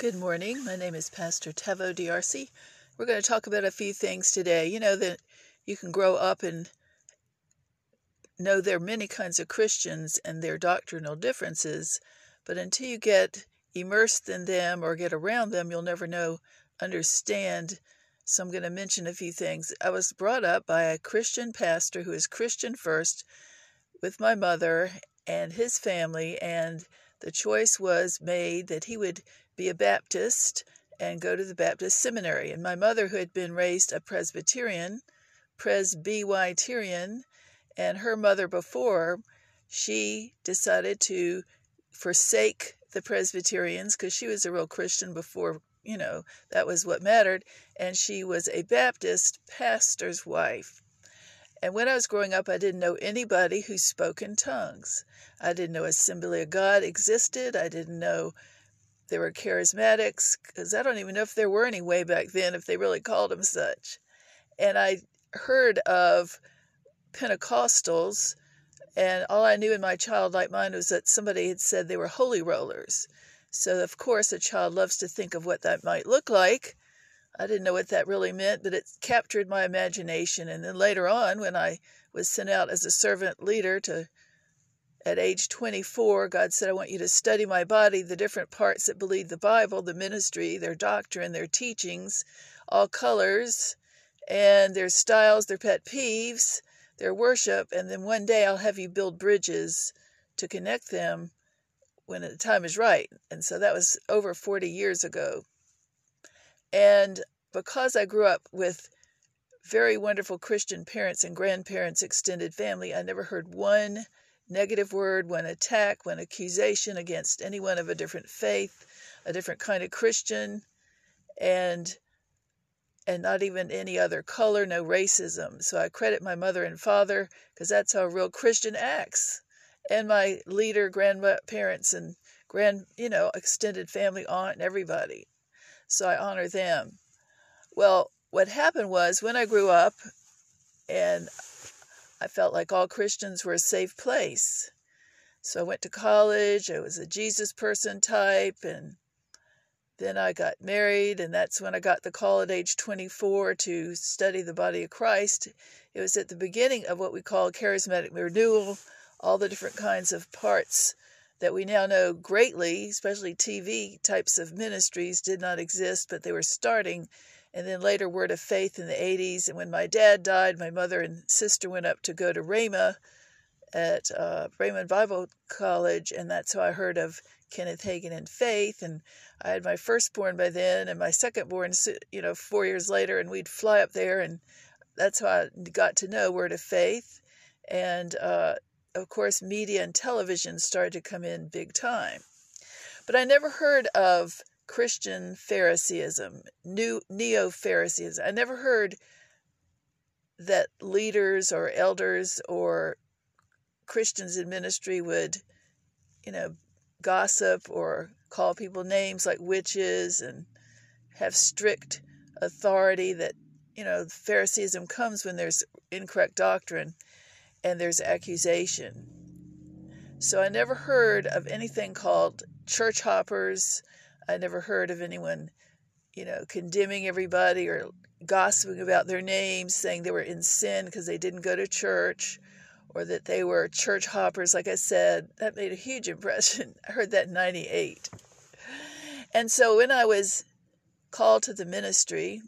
Good morning. My name is Pastor Tevo D'Arcy. We're going to talk about a few things today. You know that you can grow up and know there are many kinds of Christians and their doctrinal differences, but until you get immersed in them or get around them, you'll never know, understand. So I'm going to mention a few things. I was brought up by a Christian pastor who is Christian first with my mother and his family, and the choice was made that he would be a Baptist and go to the Baptist seminary. And my mother, who had been raised a Presbyterian, Presbyterian, and her mother before, she decided to forsake the Presbyterians because she was a real Christian before, you know, that was what mattered. And she was a Baptist pastor's wife. And when I was growing up, I didn't know anybody who spoke in tongues. I didn't know Assembly of God existed. I didn't know there were charismatics, because I don't even know if there were any way back then, if they really called them such. And I heard of Pentecostals, and all I knew in my childlike mind was that somebody had said they were holy rollers. So, of course, a child loves to think of what that might look like. I didn't know what that really meant, but it captured my imagination. And then later on, when I was sent out as a servant leader to at age 24, God said, I want you to study my body, the different parts that believe the Bible, the ministry, their doctrine, their teachings, all colors, and their styles, their pet peeves, their worship. And then one day I'll have you build bridges to connect them when the time is right. And so that was over 40 years ago. And because I grew up with very wonderful Christian parents and grandparents, extended family, I never heard one negative word, one attack, one accusation against anyone of a different faith, a different kind of Christian, and and not even any other color, no racism. So I credit my mother and father because that's how a real Christian acts, and my leader, grandparents, and grand, you know, extended family, aunt, and everybody. So I honor them. Well, what happened was when I grew up, and I felt like all Christians were a safe place. So I went to college. I was a Jesus person type. And then I got married. And that's when I got the call at age 24 to study the body of Christ. It was at the beginning of what we call charismatic renewal, all the different kinds of parts that we now know greatly, especially TV types of ministries, did not exist, but they were starting and then later Word of Faith in the 80s. And when my dad died, my mother and sister went up to go to Rhema at uh, Rhema Bible College, and that's how I heard of Kenneth Hagin and faith. And I had my firstborn by then, and my secondborn, you know, four years later, and we'd fly up there, and that's how I got to know Word of Faith. And uh, of course, media and television started to come in big time. But I never heard of Christian Phariseeism, new neo Phariseeism. I never heard that leaders or elders or Christians in ministry would, you know, gossip or call people names like witches and have strict authority that, you know, Phariseeism comes when there's incorrect doctrine and there's accusation. So I never heard of anything called church hoppers I never heard of anyone, you know, condemning everybody or gossiping about their names, saying they were in sin because they didn't go to church or that they were church hoppers. Like I said, that made a huge impression. I heard that in 98. And so when I was called to the ministry,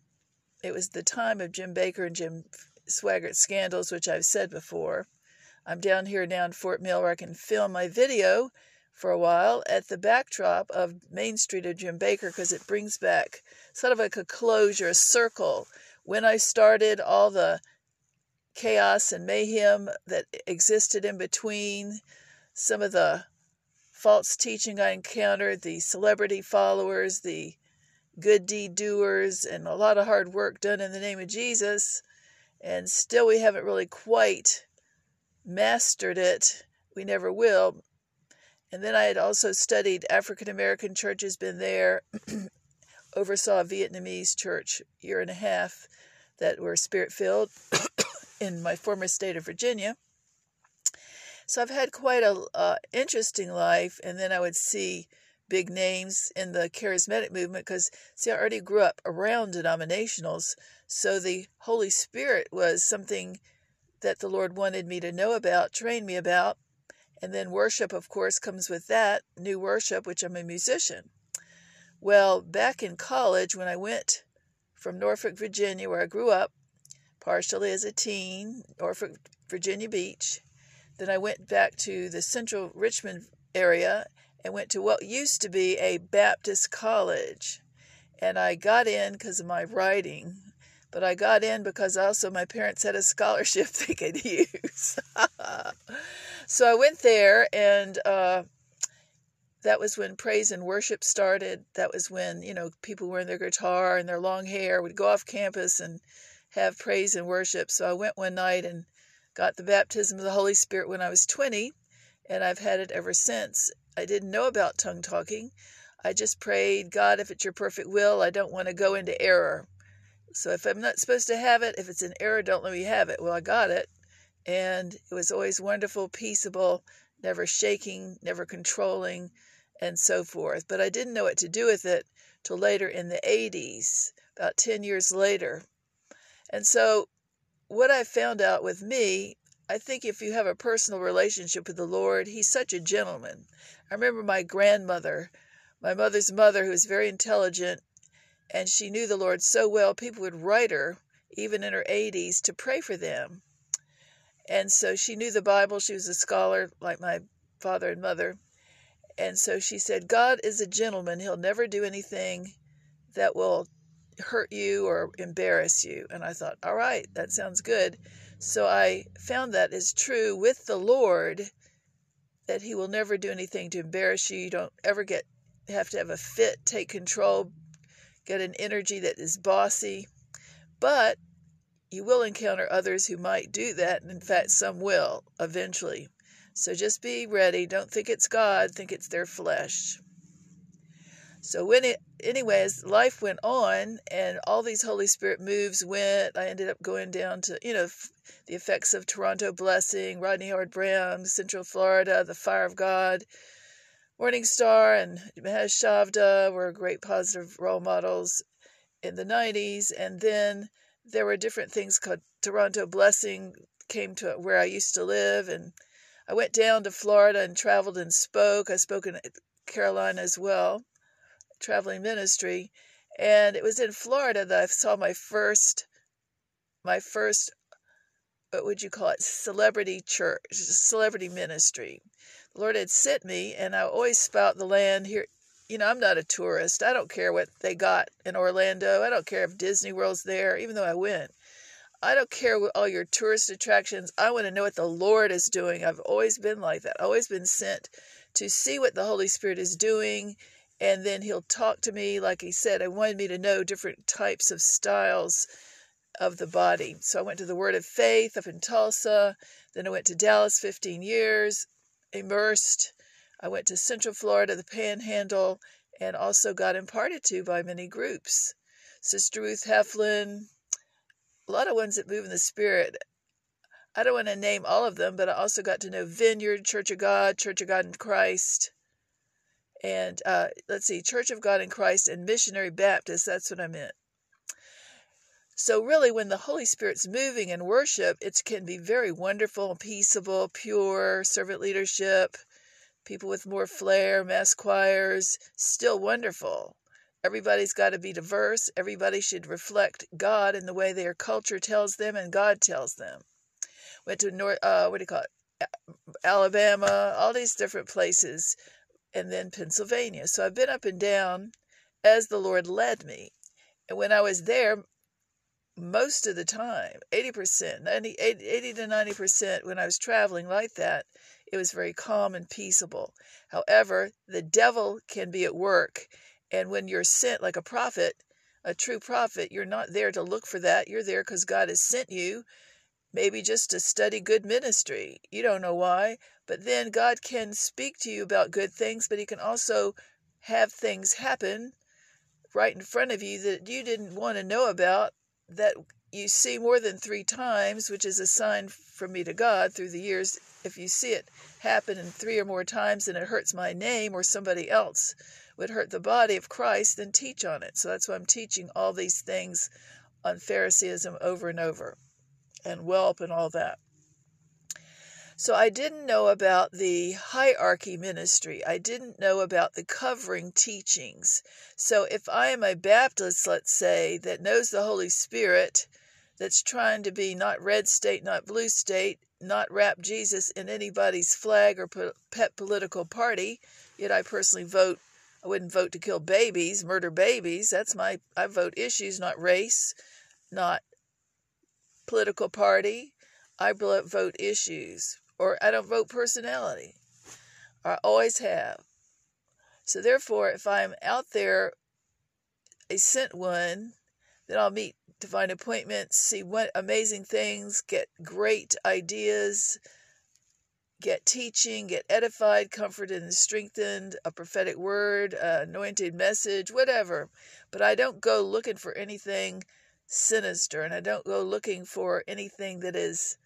it was the time of Jim Bakker and Jim Swaggart scandals, which I've said before. I'm down here now in Fort Mill where I can film my video for a while at the backdrop of Main Street of Jim Bakker because it brings back sort of like a closure, a circle. When I started, all the chaos and mayhem that existed in between, some of the false teaching I encountered, the celebrity followers, the good deed doers, and a lot of hard work done in the name of Jesus. And still, we haven't really quite mastered it. We never will. And then I had also studied African American churches, been there, oversaw a Vietnamese church year and a half that were spirit filled in my former state of Virginia. So I've had quite a uh, interesting life, and then I would see big names in the charismatic movement because, see, I already grew up around denominationals. So the Holy Spirit was something that the Lord wanted me to know about, train me about. And then worship, of course, comes with that new worship, which I'm a musician. Well, back in college, when I went from Norfolk, Virginia, where I grew up, partially as a teen, Norfolk, Virginia Beach, then I went back to the central Richmond area and went to what used to be a Baptist college. And I got in because of my writing, but I got in because also my parents had a scholarship they could use. so I went there, and uh, that was when praise and worship started. That was when, you know, people wearing their guitar and their long hair would go off campus and have praise and worship. So I went one night and got the baptism of the Holy Spirit when I was 20, and I've had it ever since. I didn't know about tongue talking. I just prayed, God, if it's your perfect will, I don't want to go into error. So if I'm not supposed to have it, if it's an error, don't let me have it. Well, I got it. And it was always wonderful, peaceable, never shaking, never controlling, and so forth. But I didn't know what to do with it till later in the 80s, about 10 years later. And so, what I found out with me, I think if you have a personal relationship with the Lord, He's such a gentleman. I remember my grandmother, my mother's mother, who was very intelligent, and she knew the Lord so well, people would write her, even in her 80s, to pray for them. And so she knew the Bible. She was a scholar like my father and mother. And so she said, God is a gentleman. He'll never do anything that will hurt you or embarrass you. And I thought, all right, that sounds good. So I found that is true with the Lord that he will never do anything to embarrass you. You don't ever get have to have a fit, take control, get an energy that is bossy, but you will encounter others who might do that. And in fact, some will eventually. So just be ready. Don't think it's God, think it's their flesh. So when it, anyways, life went on, and all these Holy Spirit moves went. I ended up going down to you know the effects of Toronto Blessing, Rodney Howard-Browne, Central Florida, the Fire of God, Morning Star and Mahesh Chavda were great positive role models in the 90s. And then there were different things called Toronto Blessing came to where I used to live. And I went down to Florida and traveled and spoke. I spoke in uh, Carolina as well, traveling ministry. And it was in Florida that I saw my first, my first, what would you call it, celebrity church, celebrity ministry. The lord had sent me, and I always spout the land here. You know, I'm not a tourist. I don't care what they got in Orlando. I don't care if Disney World's there, even though I went. I don't care what all your tourist attractions. I want to know what the Lord is doing. I've always been like that. always been sent to see what the Holy Spirit is doing, and then He'll talk to me. Like He said, I wanted me to know different types of styles of the body. So I went to the Word of Faith up in Tulsa. Then I went to Dallas 15 years immersed. I went to Central Florida, the Panhandle, and also got imparted to by many groups. Sister Ruth Heflin, a lot of ones that move in the Spirit. I don't want to name all of them, but I also got to know Vineyard, Church of God, Church of God in Christ, and uh, let's see, Church of God in Christ and Missionary Baptist. That's what I meant. So, really, when the Holy Spirit's moving in worship, it can be very wonderful, peaceable, pure, servant leadership, people with more flair, mass choirs, still wonderful. Everybody's got to be diverse. Everybody should reflect God in the way their culture tells them and God tells them. Went to North, uh, what do you call it? Alabama, all these different places, and then Pennsylvania. So I've been up and down as the Lord led me. And when I was there, most of the time 80% 90, 80 to 90% when i was traveling like that it was very calm and peaceable. However the devil can be at work and when you're sent like a prophet a true prophet you're not there to look for that. You're there because god has sent you maybe just to study good ministry. You don't know why but then god can speak to you about good things but he can also have things happen right in front of you that you didn't want to know about that you see more than three times, which is a sign from me to God through the years. If you see it happen in three or more times and it hurts my name or somebody else would hurt the body of Christ then teach on it. So that's why I'm teaching all these things on Phariseeism over and over and whelp and all that. So I didn't know about the hierarchy ministry. I didn't know about the covering teachings. So if I am a Baptist, let's say, that knows the Holy Spirit, that's trying to be not red state, not blue state, not wrap Jesus in anybody's flag or pet political party, yet I personally vote I wouldn't vote to kill babies, murder babies. That's my I vote issues, not race, not political party. I vote issues or I don't vote personality. I always have. So therefore, if I'm out there, a sent one, then I'll meet divine appointments, see what amazing things, get great ideas, get teaching, get edified, comforted, and strengthened, a prophetic word, anointed message, whatever. But I don't go looking for anything sinister, and I don't go looking for anything that is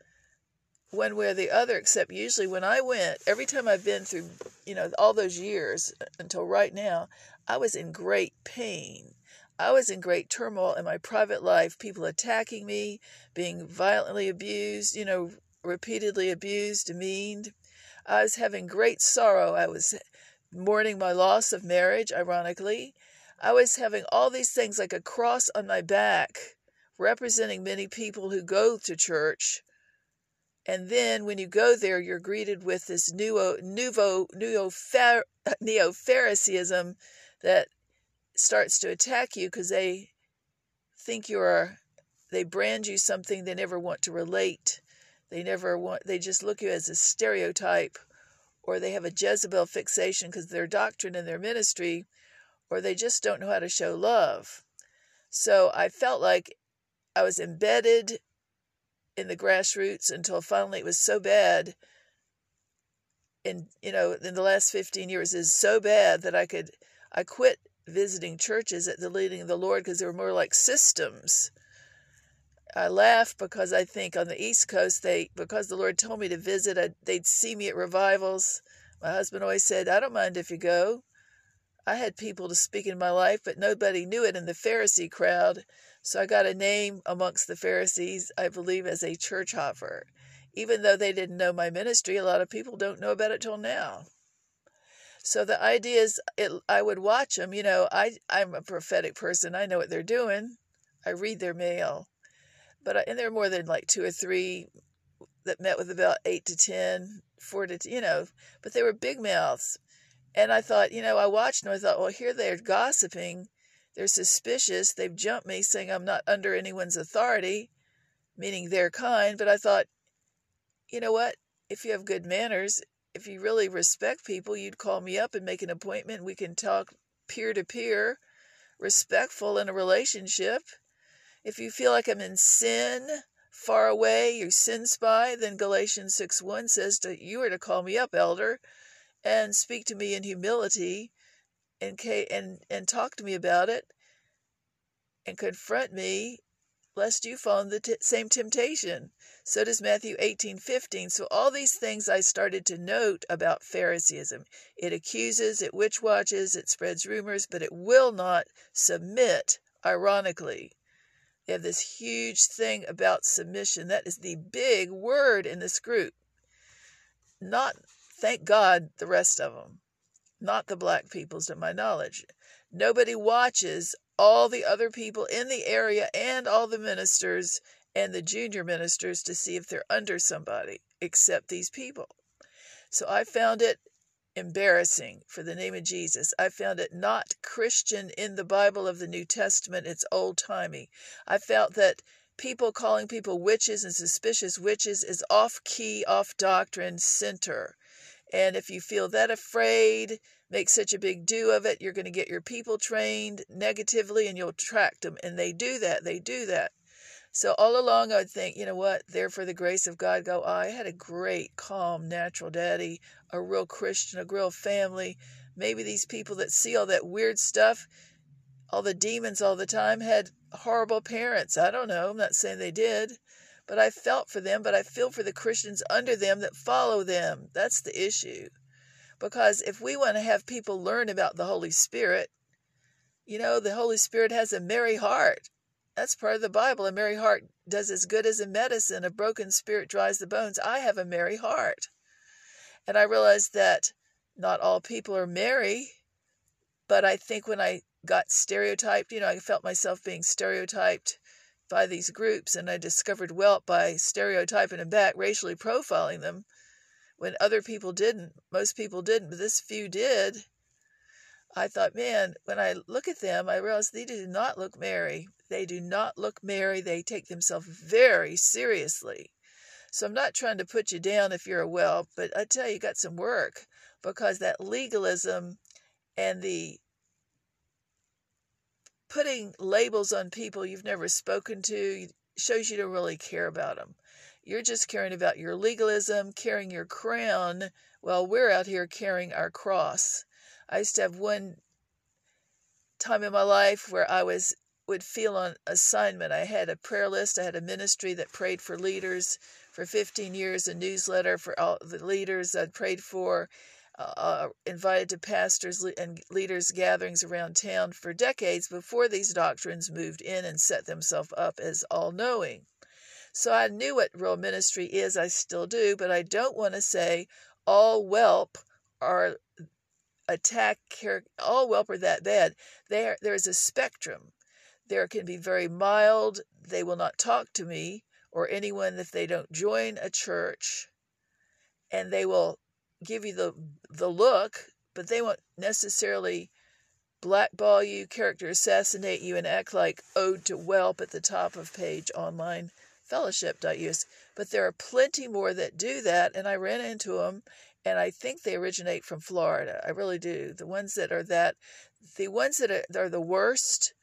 one way or the other, except usually when I went, every time I've been through, you know, all those years uh, until right now, I was in great pain. I was in great turmoil in my private life, people attacking me, being violently abused, you know, repeatedly abused, demeaned. I was having great sorrow. I was mourning my loss of marriage, ironically. I was having all these things like a cross on my back, representing many people who go to church and then when you go there, you're greeted with this nouveau, nouveau, neo Phariseeism that starts to attack you because they think you're, they brand you something they never want to relate. They never want, they just look you as a stereotype, or they have a Jezebel fixation because their doctrine and their ministry, or they just don't know how to show love. So I felt like I was embedded in the grassroots until finally it was so bad and you know in the last 15 years is so bad that I could I quit visiting churches at the leading of the Lord because they were more like systems. I laugh because I think on the East Coast they because the Lord told me to visit I, they'd see me at revivals. My husband always said, "I don't mind if you go." I had people to speak in my life, but nobody knew it in the Pharisee crowd. So I got a name amongst the Pharisees, I believe, as a church hopper. Even though they didn't know my ministry, a lot of people don't know about it till now. So the idea is, it, I would watch them. You know, I I'm a prophetic person. I know what they're doing. I read their mail, but I, and there are more than like two or three that met with about eight to ten, four to you know, but they were big mouths. And I thought, you know, I watched them. I thought, well, here they're gossiping they're suspicious. They've jumped me saying I'm not under anyone's authority, meaning their kind. But I thought, you know what? If you have good manners, if you really respect people, you'd call me up and make an appointment. We can talk peer to peer, respectful in a relationship. If you feel like I'm in sin, far away, you sin spy, then Galatians 6 1 says that you are to call me up, elder, and speak to me in humility and and and talk to me about it and confront me lest you fall in the t- same temptation. So does matthew 18 15 so all these things i started to note about phariseeism. It accuses it witch watches it spreads rumors but it will not submit ironically. They have this huge thing about submission. That is the big word in this group. Not thank god the rest of them not the black peoples to my knowledge. Nobody watches all the other people in the area and all the ministers and the junior ministers to see if they're under somebody except these people. So I found it embarrassing for the name of Jesus. I found it not Christian in the Bible of the New Testament. It's old timey. I felt that people calling people witches and suspicious witches is off key, off doctrine center. And if you feel that afraid, make such a big do of it, you're going to get your people trained negatively and you'll attract them. And they do that. They do that. So all along, I would think, you know what? There for the grace of God go I. had a great, calm, natural daddy, a real Christian, a real family. Maybe these people that see all that weird stuff, all the demons all the time, had horrible parents. I don't know. I'm not saying they did. But I felt for them, but I feel for the Christians under them that follow them. That's the issue. Because if we want to have people learn about the Holy Spirit, you know, the Holy Spirit has a merry heart. That's part of the Bible. A merry heart does as good as a medicine. A broken spirit dries the bones. I have a merry heart. And I realized that not all people are merry, but I think when I got stereotyped, you know, I felt myself being stereotyped by these groups, and I discovered Whelp by stereotyping them back, racially profiling them, when other people didn't. Most people didn't, but this few did. I thought, man, when I look at them, I realize they do not look merry. They do not look merry. They take themselves very seriously. So I'm not trying to put you down if you're a whelp, but I tell you, you got some work because that legalism and the putting labels on people you've never spoken to shows you don't really care about them. You're just caring about your legalism, carrying your crown, while we're out here carrying our cross. I used to have one time in my life where I was would feel on assignment. I had a prayer list. I had a ministry that prayed for leaders for 15 years, a newsletter for all the leaders I'd prayed for, uh, invited to pastors and leaders gatherings around town for decades before these doctrines moved in and set themselves up as all knowing. So I knew what real ministry is. I still do, but I don't want to say all whelp are attack all whelp are that bad. There there's a spectrum. There can be very mild, they will not talk to me or anyone if they don't join a church and they will give you the the look, but they won't necessarily blackball you, character assassinate you, and act like ode to whelp at the top of page online fellowship.us. But there are plenty more that do that, and I ran into them, and I think they originate from Florida. I really do. The ones that are that, the ones that are, are the worst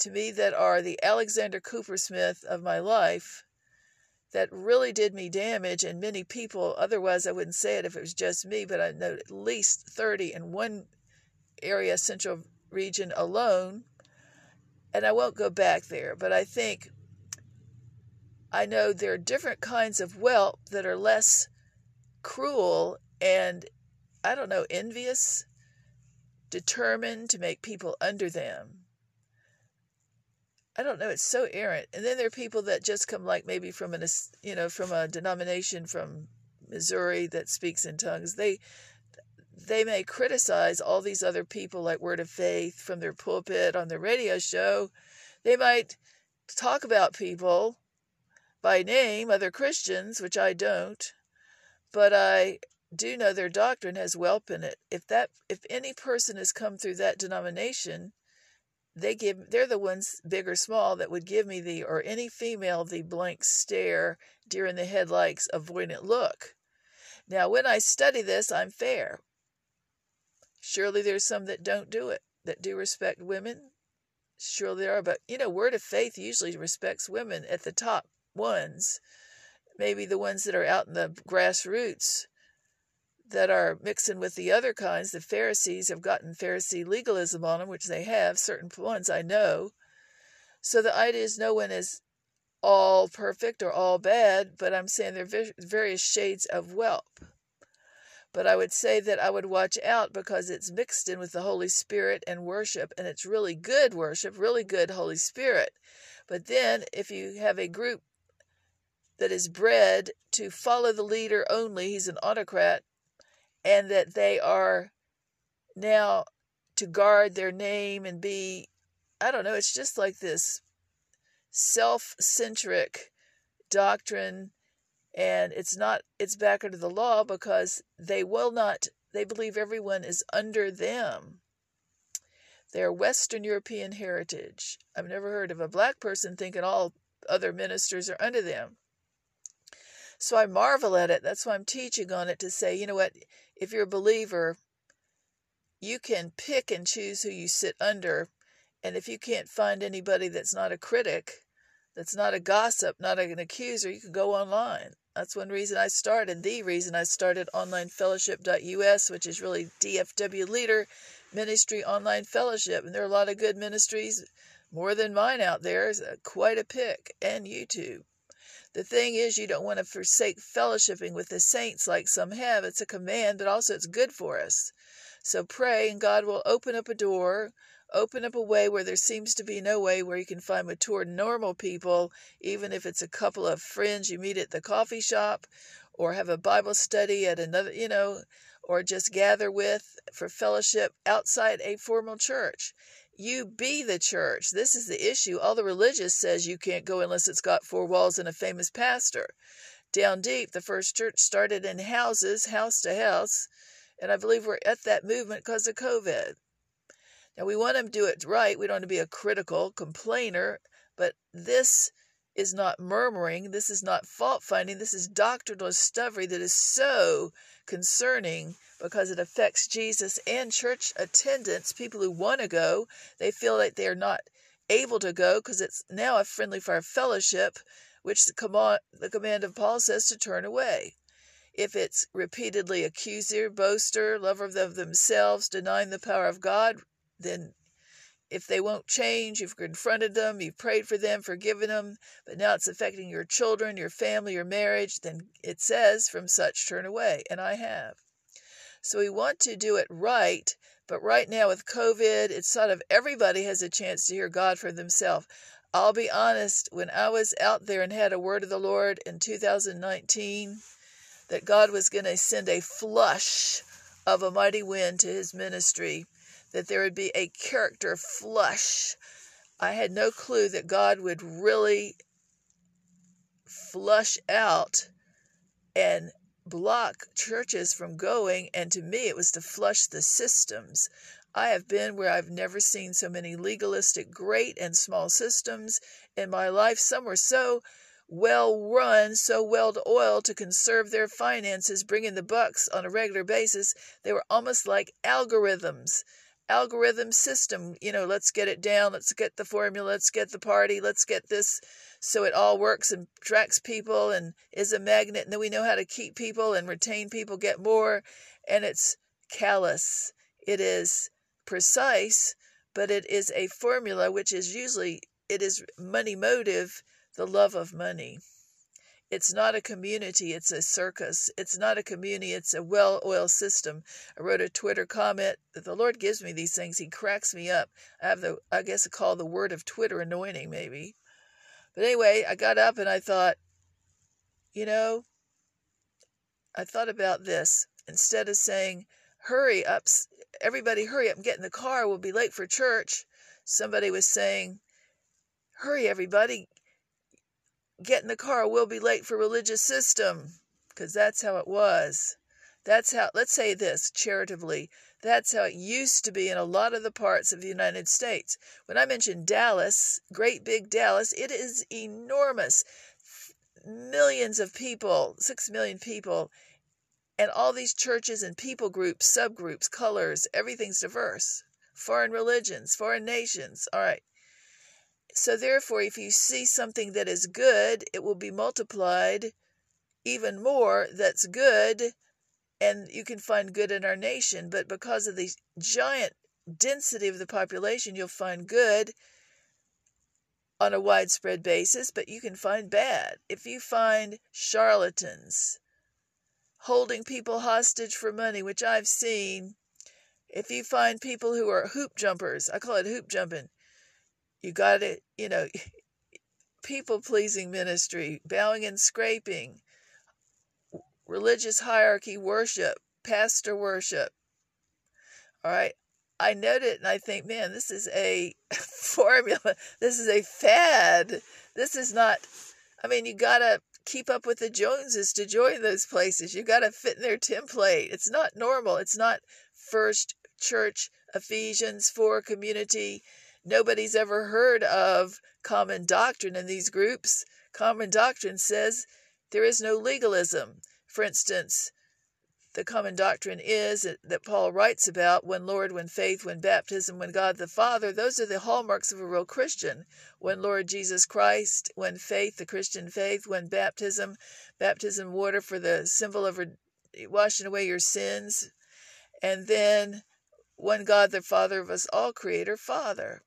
to me that are the Alexander Cooper Smith of my life that really did me damage and many people otherwise I wouldn't say it if it was just me but I know at least 30 in one area central region alone and I won't go back there but I think I know there are different kinds of whelp that are less cruel and I don't know envious determined to make people under them I don't know. It's so errant. And then there are people that just come like maybe from an, you know, from a denomination from Missouri that speaks in tongues. They, they may criticize all these other people like Word of Faith from their pulpit on their radio show. They might talk about people by name, other Christians, which I don't, but I do know their doctrine has whelp in it. If that if any person has come through that denomination, they give they're the ones big or small that would give me the or any female the blank stare deer in the headlights avoidant look. Now when i study this i'm fair. Surely there's some that don't do it that do respect women. Surely there are but you know word of faith usually respects women at the top ones. Maybe the ones that are out in the grassroots that are mixing with the other kinds. The Pharisees have gotten Pharisee legalism on them, which they have, certain ones I know. So the idea is no one is all perfect or all bad, but I'm saying there are various shades of whelp. But I would say that I would watch out because it's mixed in with the Holy Spirit and worship, and it's really good worship, really good Holy Spirit. But then if you have a group that is bred to follow the leader only, he's an autocrat, and that they are now to guard their name and be I don't know, it's just like this self centric doctrine and it's not it's back under the law because they will not they believe everyone is under them. They're western european heritage. I've never heard of a black person thinking all other ministers are under them. So i marvel at it. That's why i'm teaching on it to say you know what if you're a believer, you can pick and choose who you sit under. And if you can't find anybody that's not a critic, that's not a gossip, not an accuser, you can go online. That's one reason I started, the reason I started onlinefellowship.us, which is really DFW Leader Ministry Online Fellowship. And there are a lot of good ministries, more than mine out there, quite a pick, and YouTube. The thing is, you don't want to forsake fellowshipping with the saints like some have. It's a command, but also it's good for us. So pray, and God will open up a door, open up a way where there seems to be no way, where you can find mature, normal people, even if it's a couple of friends you meet at the coffee shop or have a Bible study at another, you know, or just gather with for fellowship outside a formal church. You be the church. This is the issue. All the religious says you can't go unless it's got four walls and a famous pastor. Down deep, the first church started in houses, house to house, and I believe we're at that movement because of COVID. Now, we want to do it right. We don't want to be a critical complainer, but this is not murmuring. This is not fault finding. This is doctrinal discovery that is so concerning because it affects Jesus and church attendance. People who want to go, they feel like they are not able to go because it's now a friendly fire fellowship, which the command, the command of Paul says to turn away. If it's repeatedly accuser, boaster, lover of themselves, denying the power of God, then if they won't change, you've confronted them, you've prayed for them, forgiven them, but now it's affecting your children, your family, your marriage, then it says, from such turn away. And I have. So we want to do it right, but right now with COVID, it's sort of everybody has a chance to hear God for themselves. I'll be honest, when I was out there and had a word of the Lord in 2019, that God was going to send a flush of a mighty wind to his ministry that there would be a character flush. I had no clue that God would really flush out and block churches from going. And to me, it was to flush the systems. I have been where I've never seen so many legalistic, great and small systems in my life. Some were so well run, so well oiled to conserve their finances, bringing the bucks on a regular basis. They were almost like algorithms algorithm system. You know, let's get it down, let's get the formula, let's get the party, let's get this so it all works and attracts people and is a magnet. And then we know how to keep people and retain people, get more. And it's callous. It is precise, but it is a formula which is usually it is money motive, the love of money. It's not a community, it's a circus. It's not a community, it's a well oiled system. I wrote a Twitter comment that the Lord gives me these things. He cracks me up. I have the, I guess I call the word of Twitter anointing, maybe. But anyway, I got up and I thought, you know, I thought about this. Instead of saying, hurry up, everybody hurry up and get in the car, we'll be late for church, somebody was saying, hurry everybody, get in the car, we'll be late for religious system. Because that's how it was. That's how, let's say this charitably, that's how it used to be in a lot of the parts of the United States. When I mentioned Dallas, great big Dallas, it is enormous. Millions of people, six million people, and all these churches and people groups, subgroups, colors, everything's diverse. Foreign religions, foreign nations. All right. So, therefore, if you see something that is good, it will be multiplied even more that's good, and you can find good in our nation. But because of the giant density of the population, you'll find good on a widespread basis, but you can find bad. If you find charlatans holding people hostage for money, which I've seen, if you find people who are hoop jumpers, I call it hoop jumping, you got to, you know, people pleasing ministry, bowing and scraping, religious hierarchy worship, pastor worship. All right. I note it and I think, man, this is a formula. This is a fad. This is not, I mean, you got to keep up with the Joneses to join those places. You got to fit in their template. It's not normal. It's not first church, Ephesians 4 community Nobody's ever heard of common doctrine in these groups. Common doctrine says there is no legalism. For instance, the common doctrine is that Paul writes about when Lord, when faith, when baptism, when God the Father. Those are the hallmarks of a real Christian. When Lord Jesus Christ, when faith, the Christian faith, when baptism, baptism water for the symbol of washing away your sins, and then when God the Father of us all, Creator, Father.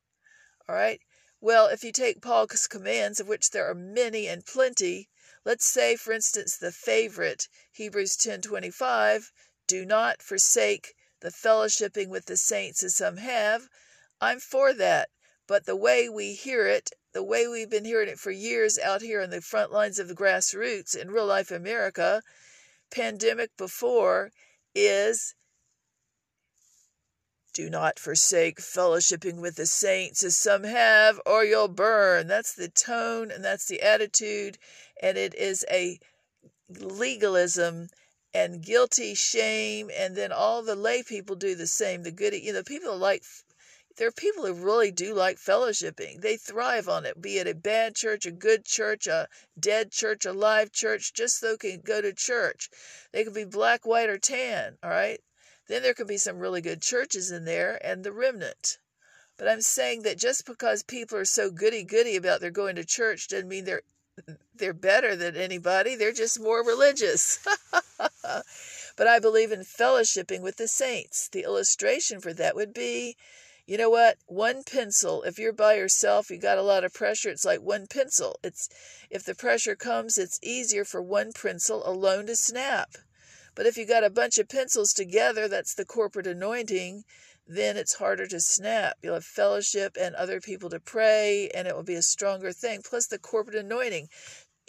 All right. Well, if you take Paul's commands, of which there are many and plenty, Let's say, for instance, the favorite, Hebrews 10:25, do not forsake the fellowshipping with the saints as some have. I'm for that. But the way we hear it, the way we've been hearing it for years out here on the front lines of the grassroots in real life America, pandemic before, is do not forsake fellowshipping with the saints as some have, or you'll burn. That's the tone and that's the attitude, and it is a legalism and guilty shame, and then all the lay people do the same. The good, you know, people like there are people who really do like fellowshipping. They thrive on it, be it a bad church, a good church, a dead church, a live church, just so they can go to church. They can be black, white, or tan, all right? Then there could be some really good churches in there and the remnant. But I'm saying that just because people are so goody goody about their going to church doesn't mean they're they're better than anybody. They're just more religious. but I believe in fellowshipping with the saints. The illustration for that would be you know what? One pencil. If you're by yourself, you got a lot of pressure. It's like one pencil. It's if the pressure comes, it's easier for one pencil alone to snap. But if you got a bunch of pencils together, that's the corporate anointing, then it's harder to snap. You'll have fellowship and other people to pray, and it will be a stronger thing. Plus, the corporate anointing.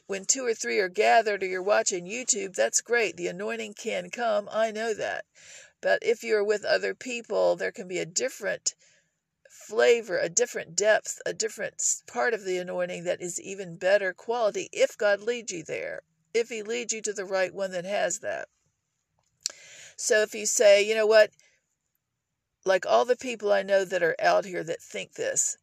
When two or three are gathered or you're watching YouTube, that's great. The anointing can come. I know that. But if you're with other people, there can be a different flavor, a different depth, a different part of the anointing that is even better quality if God leads you there, if He leads you to the right one that has that. So if you say, you know what, like all the people I know that are out here that think this,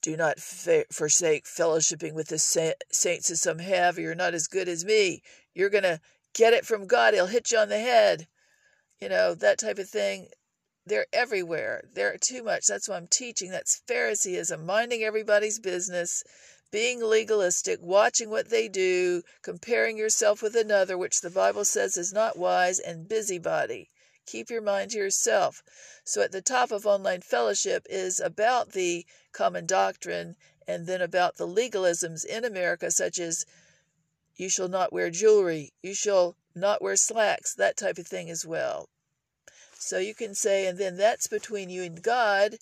do not fa- forsake fellowshipping with the sa- saints as some have, you're not as good as me. You're going to get it from God. He'll hit you on the head. You know, that type of thing. They're everywhere. They're too much. That's why I'm teaching. That's Phariseeism, minding everybody's business, being legalistic, watching what they do, comparing yourself with another, which the Bible says is not wise, and busybody. Keep your mind to yourself. So, at the top of online fellowship is about the common doctrine and then about the legalisms in America, such as you shall not wear jewelry, you shall not wear slacks, that type of thing as well. So you can say, and then that's between you and God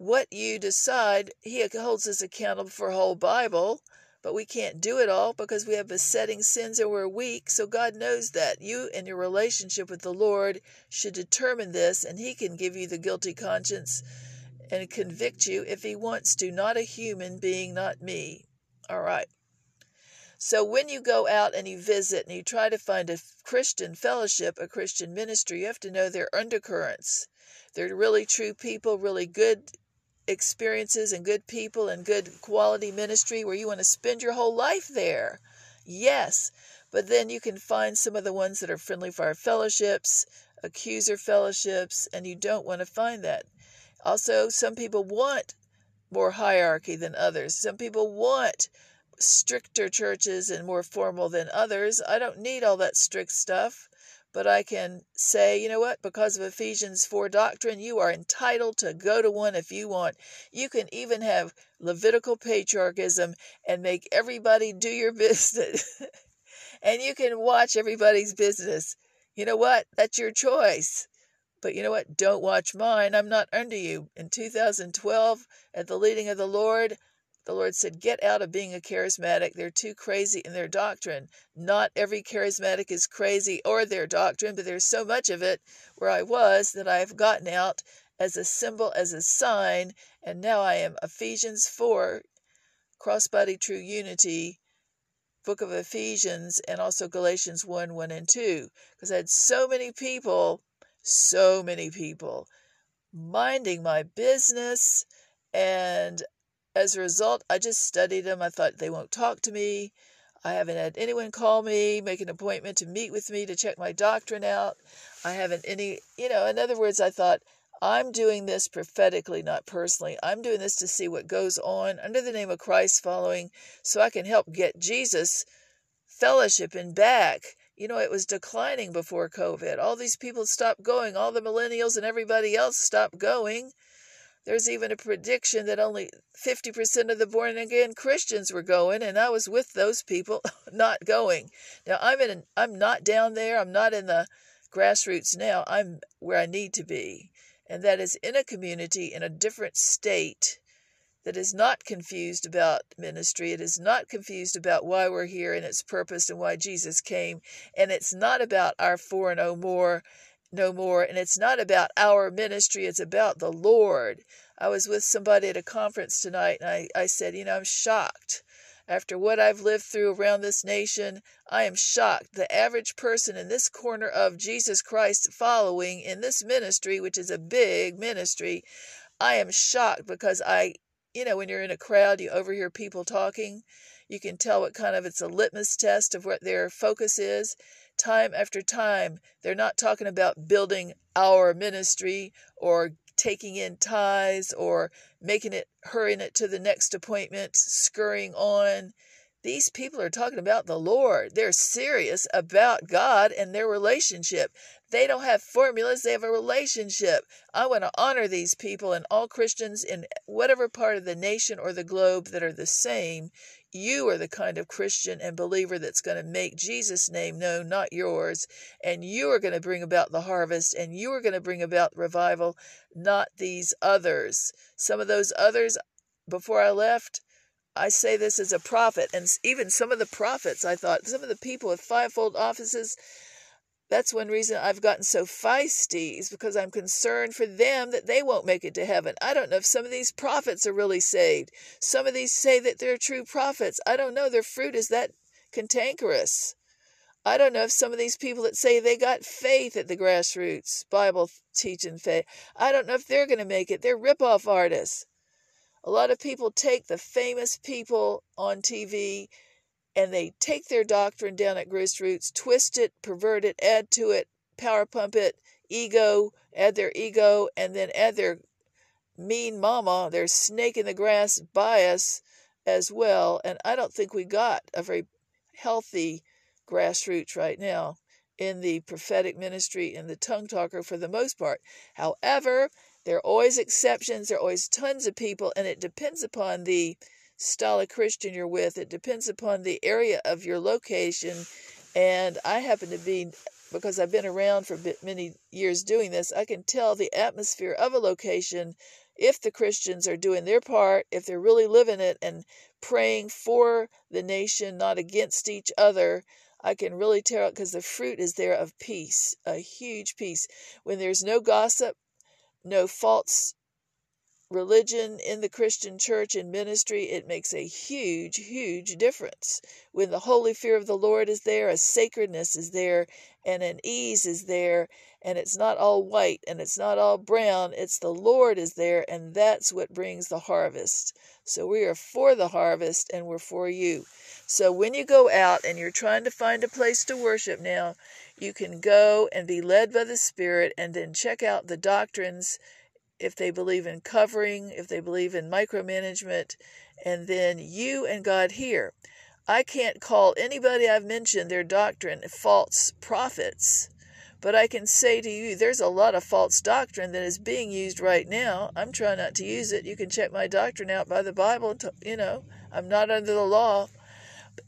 what you decide, he holds us accountable for whole Bible, but we can't do it all because we have besetting sins and we're weak. So God knows that. You and your relationship with the Lord should determine this, and He can give you the guilty conscience and convict you if He wants to, not a human being, not me. All right. So when you go out and you visit and you try to find a Christian fellowship, a Christian ministry, you have to know their undercurrents. They're really true people, really good experiences and good people and good quality ministry where you want to spend your whole life there. Yes, but then you can find some of the ones that are friendly fire fellowships, accuser fellowships, and you don't want to find that. Also, some people want more hierarchy than others. Some people want stricter churches and more formal than others. I don't need all that strict stuff but I can say, you know what, because of Ephesians 4 doctrine, you are entitled to go to one if you want. You can even have Levitical patriarchism and make everybody do your business. and you can watch everybody's business. You know what? That's your choice. But you know what? Don't watch mine. I'm not under you. In 2012, at the leading of the Lord, the Lord said, Get out of being a charismatic. They're too crazy in their doctrine. Not every charismatic is crazy or their doctrine, but there's so much of it where I was that I have gotten out as a symbol, as a sign, and now I am Ephesians 4, crossbody true unity, book of Ephesians, and also Galatians 1 1 and 2. Because I had so many people, so many people minding my business and as a result, I just studied them. I thought they won't talk to me. I haven't had anyone call me, make an appointment to meet with me to check my doctrine out. I haven't any, you know, in other words, I thought, I'm doing this prophetically, not personally. I'm doing this to see what goes on under the name of Christ following so I can help get Jesus fellowship and back. You know, it was declining before COVID. All these people stopped going. All the millennials and everybody else stopped going. There's even a prediction that only 50% of the born again Christians were going, and I was with those people not going. Now I'm in I'm not down there. I'm not in the grassroots now. I'm where I need to be. And that is in a community in a different state that is not confused about ministry. It is not confused about why we're here and its purpose and why Jesus came. And it's not about our four and no more, no more. And it's not about our ministry. It's about the Lord. I was with somebody at a conference tonight and I, I said, you know, I'm shocked. After what I've lived through around this nation, I am shocked. The average person in this corner of Jesus Christ following in this ministry, which is a big ministry, I am shocked because I you know, when you're in a crowd, you overhear people talking. You can tell what kind of it's a litmus test of what their focus is. Time after time, they're not talking about building our ministry or taking in ties or making it, hurrying it to the next appointment, scurrying on. These people are talking about the Lord. They're serious about God and their relationship. They don't have formulas, they have a relationship. I want to honor these people and all Christians in whatever part of the nation or the globe that are the same. You are the kind of Christian and believer that's going to make Jesus' name known, not yours. And you are going to bring about the harvest and you are going to bring about revival, not these others. Some of those others, before I left, I say this as a prophet, and even some of the prophets, I thought, some of the people with fivefold offices, that's one reason I've gotten so feisty, is because I'm concerned for them that they won't make it to heaven. I don't know if some of these prophets are really saved. Some of these say that they're true prophets. I don't know. Their fruit is that cantankerous. I don't know if some of these people that say they got faith at the grassroots, Bible teaching faith, I don't know if they're going to make it. They're rip-off artists. A lot of people take the famous people on TV and they take their doctrine down at grassroots, twist it, pervert it, add to it, power pump it, ego, add their ego, and then add their mean mama, their snake in the grass bias as well. And I don't think we got a very healthy grassroots right now in the prophetic ministry and the tongue talker for the most part. However, there are always exceptions, there are always tons of people, and it depends upon the style of Christian you're with. It depends upon the area of your location. And I happen to be, because I've been around for many years doing this, I can tell the atmosphere of a location if the Christians are doing their part, if they're really living it and praying for the nation, not against each other. I can really tell because the fruit is there of peace, a huge peace. When there's no gossip, no false religion in the Christian church and ministry, it makes a huge, huge difference. When the holy fear of the Lord is there, a sacredness is there, and an ease is there, and it's not all white and it's not all brown, it's the Lord is there, and that's what brings the harvest. So we are for the harvest and we're for you. So when you go out and you're trying to find a place to worship now, you can go and be led by the Spirit and then check out the doctrines if they believe in covering, if they believe in micromanagement, and then you and God here. I can't call anybody I've mentioned their doctrine false prophets, but I can say to you there's a lot of false doctrine that is being used right now. I'm trying not to use it. You can check my doctrine out by the Bible. You know, I'm not under the law.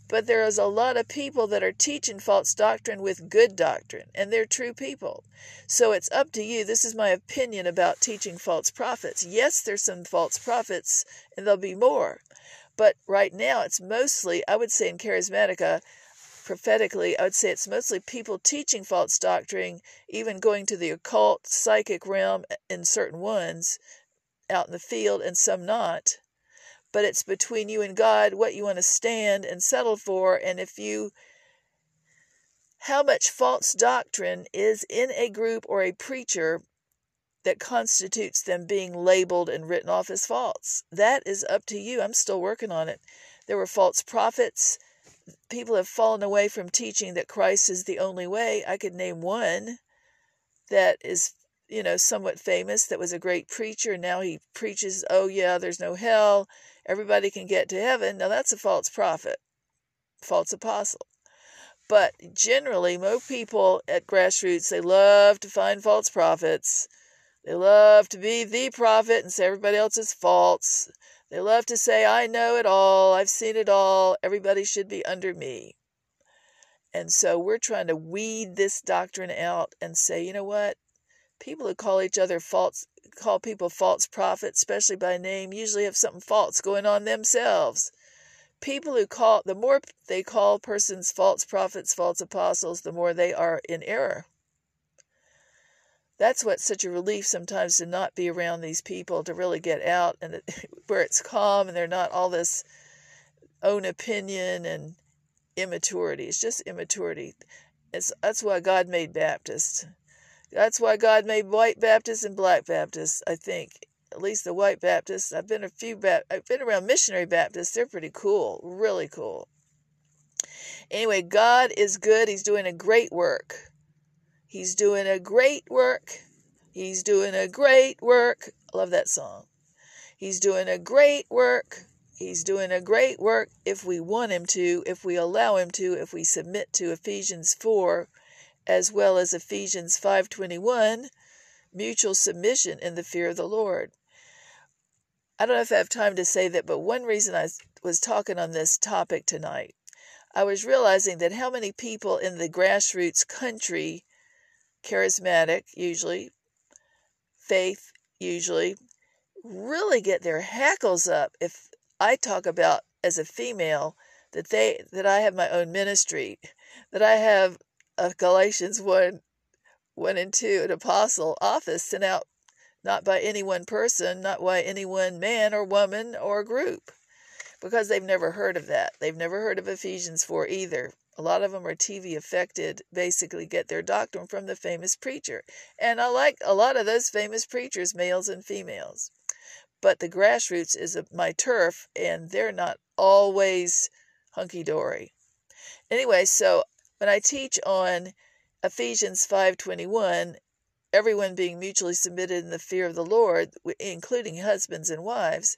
But there is a lot of people that are teaching false doctrine with good doctrine, and they're true people. So it's up to you. This is my opinion about teaching false prophets. Yes, there's some false prophets, and there'll be more. But right now, it's mostly, I would say in Charismatica, prophetically, I would say it's mostly people teaching false doctrine, even going to the occult, psychic realm in certain ones out in the field, and some not but it's between you and God what you want to stand and settle for. And if you, how much false doctrine is in a group or a preacher that constitutes them being labeled and written off as false? That is up to you. I'm still working on it. There were false prophets. People have fallen away from teaching that Christ is the only way. I could name one that is you know, somewhat famous that was a great preacher. Now he preaches, oh, yeah, there's no hell everybody can get to heaven. Now, that's a false prophet, false apostle. But generally, most people at grassroots, they love to find false prophets. They love to be the prophet and say everybody else is false. They love to say, I know it all, I've seen it all, everybody should be under me. And so we're trying to weed this doctrine out and say, you know what? People who call each other false, call people false prophets, especially by name, usually have something false going on themselves. People who call, the more they call persons false prophets, false apostles, the more they are in error. That's what's such a relief sometimes to not be around these people, to really get out and where it's calm and they're not all this own opinion and immaturity. It's just immaturity. It's, that's why God made Baptists. That's why God made white Baptists and black Baptists, I think. At least the white Baptists. I've been a few ba- I've been around missionary Baptists. They're pretty cool, really cool. Anyway, God is good. He's doing a great work. He's doing a great work. He's doing a great work. I love that song. He's doing a great work. He's doing a great work if we want him to, if we allow him to, if we submit to Ephesians 4 as well as Ephesians 5:21, mutual submission in the fear of the Lord. I don't know if I have time to say that, but one reason I was talking on this topic tonight, I was realizing that how many people in the grassroots country, charismatic usually, faith usually, really get their hackles up if I talk about as a female that they that I have my own ministry, that I have a Galatians 1 1 and 2, an apostle office sent out not by any one person, not by any one man or woman or group, because they've never heard of that. They've never heard of Ephesians 4 either. A lot of them are TV affected, basically get their doctrine from the famous preacher. And I like a lot of those famous preachers, males and females but the grassroots is my turf, and they're not always hunky dory. Anyway, so when I teach on Ephesians 5:21, everyone being mutually submitted in the fear of the Lord, including husbands and wives,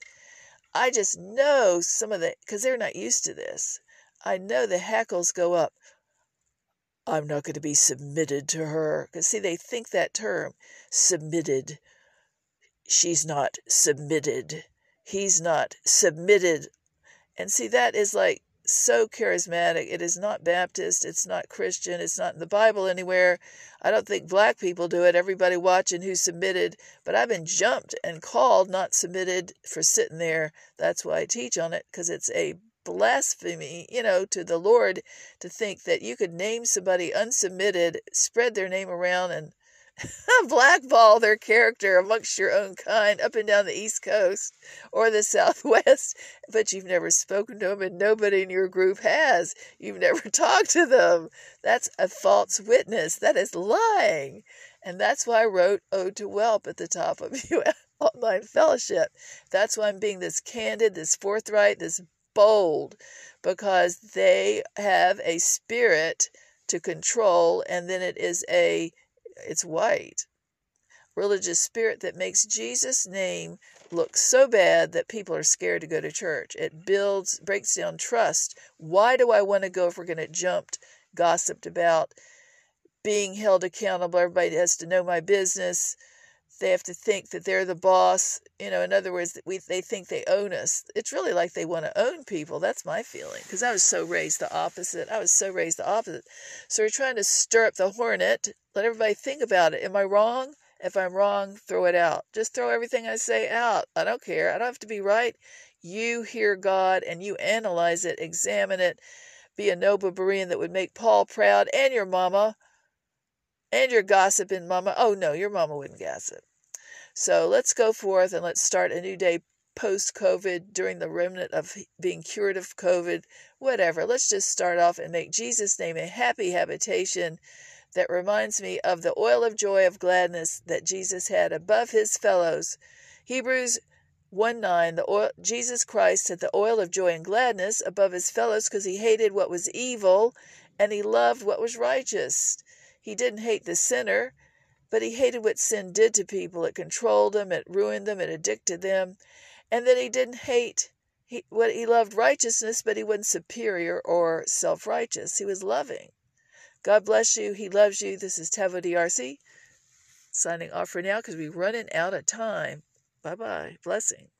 I just know some of the because they're not used to this. I know the hackles go up. I'm not going to be submitted to her. Because, see, they think that term, submitted, she's not submitted. He's not submitted. And see, that is like so charismatic. It is not Baptist. It's not Christian. It's not in the Bible anywhere. I don't think black people do it. Everybody watching who submitted. But I've been jumped and called not submitted for sitting there. That's why I teach on it, because it's a blasphemy, you know, to the Lord to think that you could name somebody unsubmitted, spread their name around, and blackball their character amongst your own kind up and down the East Coast or the Southwest, but you've never spoken to them and nobody in your group has. You've never talked to them. That's a false witness. That is lying. And that's why I wrote Ode to Whelp at the top of online fellowship. That's why I'm being this candid, this forthright, this bold, because they have a spirit to control, and then it is a it's white. Religious spirit that makes Jesus' name look so bad that people are scared to go to church. It builds, breaks down trust. Why do I want to go if we're going to jump, gossiped about, being held accountable? Everybody has to know my business. They have to think that they're the boss. You know, in other words, we they think they own us. It's really like they want to own people. That's my feeling because I was so raised the opposite. I was so raised the opposite. So we're trying to stir up the hornet. Let everybody think about it. Am I wrong? If I'm wrong, throw it out. Just throw everything I say out. I don't care. I don't have to be right. You hear God and you analyze it, examine it. Be a noble Berean that would make Paul proud and your mama and your gossiping mama. Oh no, your mama wouldn't gossip. So let's go forth and let's start a new day post COVID during the remnant of being cured of COVID, whatever. Let's just start off and make Jesus' name a happy habitation that reminds me of the oil of joy of gladness that Jesus had above his fellows. Hebrews 1 9, the oil, Jesus Christ had the oil of joy and gladness above his fellows because he hated what was evil and he loved what was righteous. He didn't hate the sinner, but he hated what sin did to people. It controlled them, it ruined them, it addicted them. And then he didn't hate he what he loved righteousness, but he wasn't superior or self righteous. He was loving. God bless you. He loves you. This is Tevo DRC. signing off for now because we're running out of time. Bye bye. Blessing.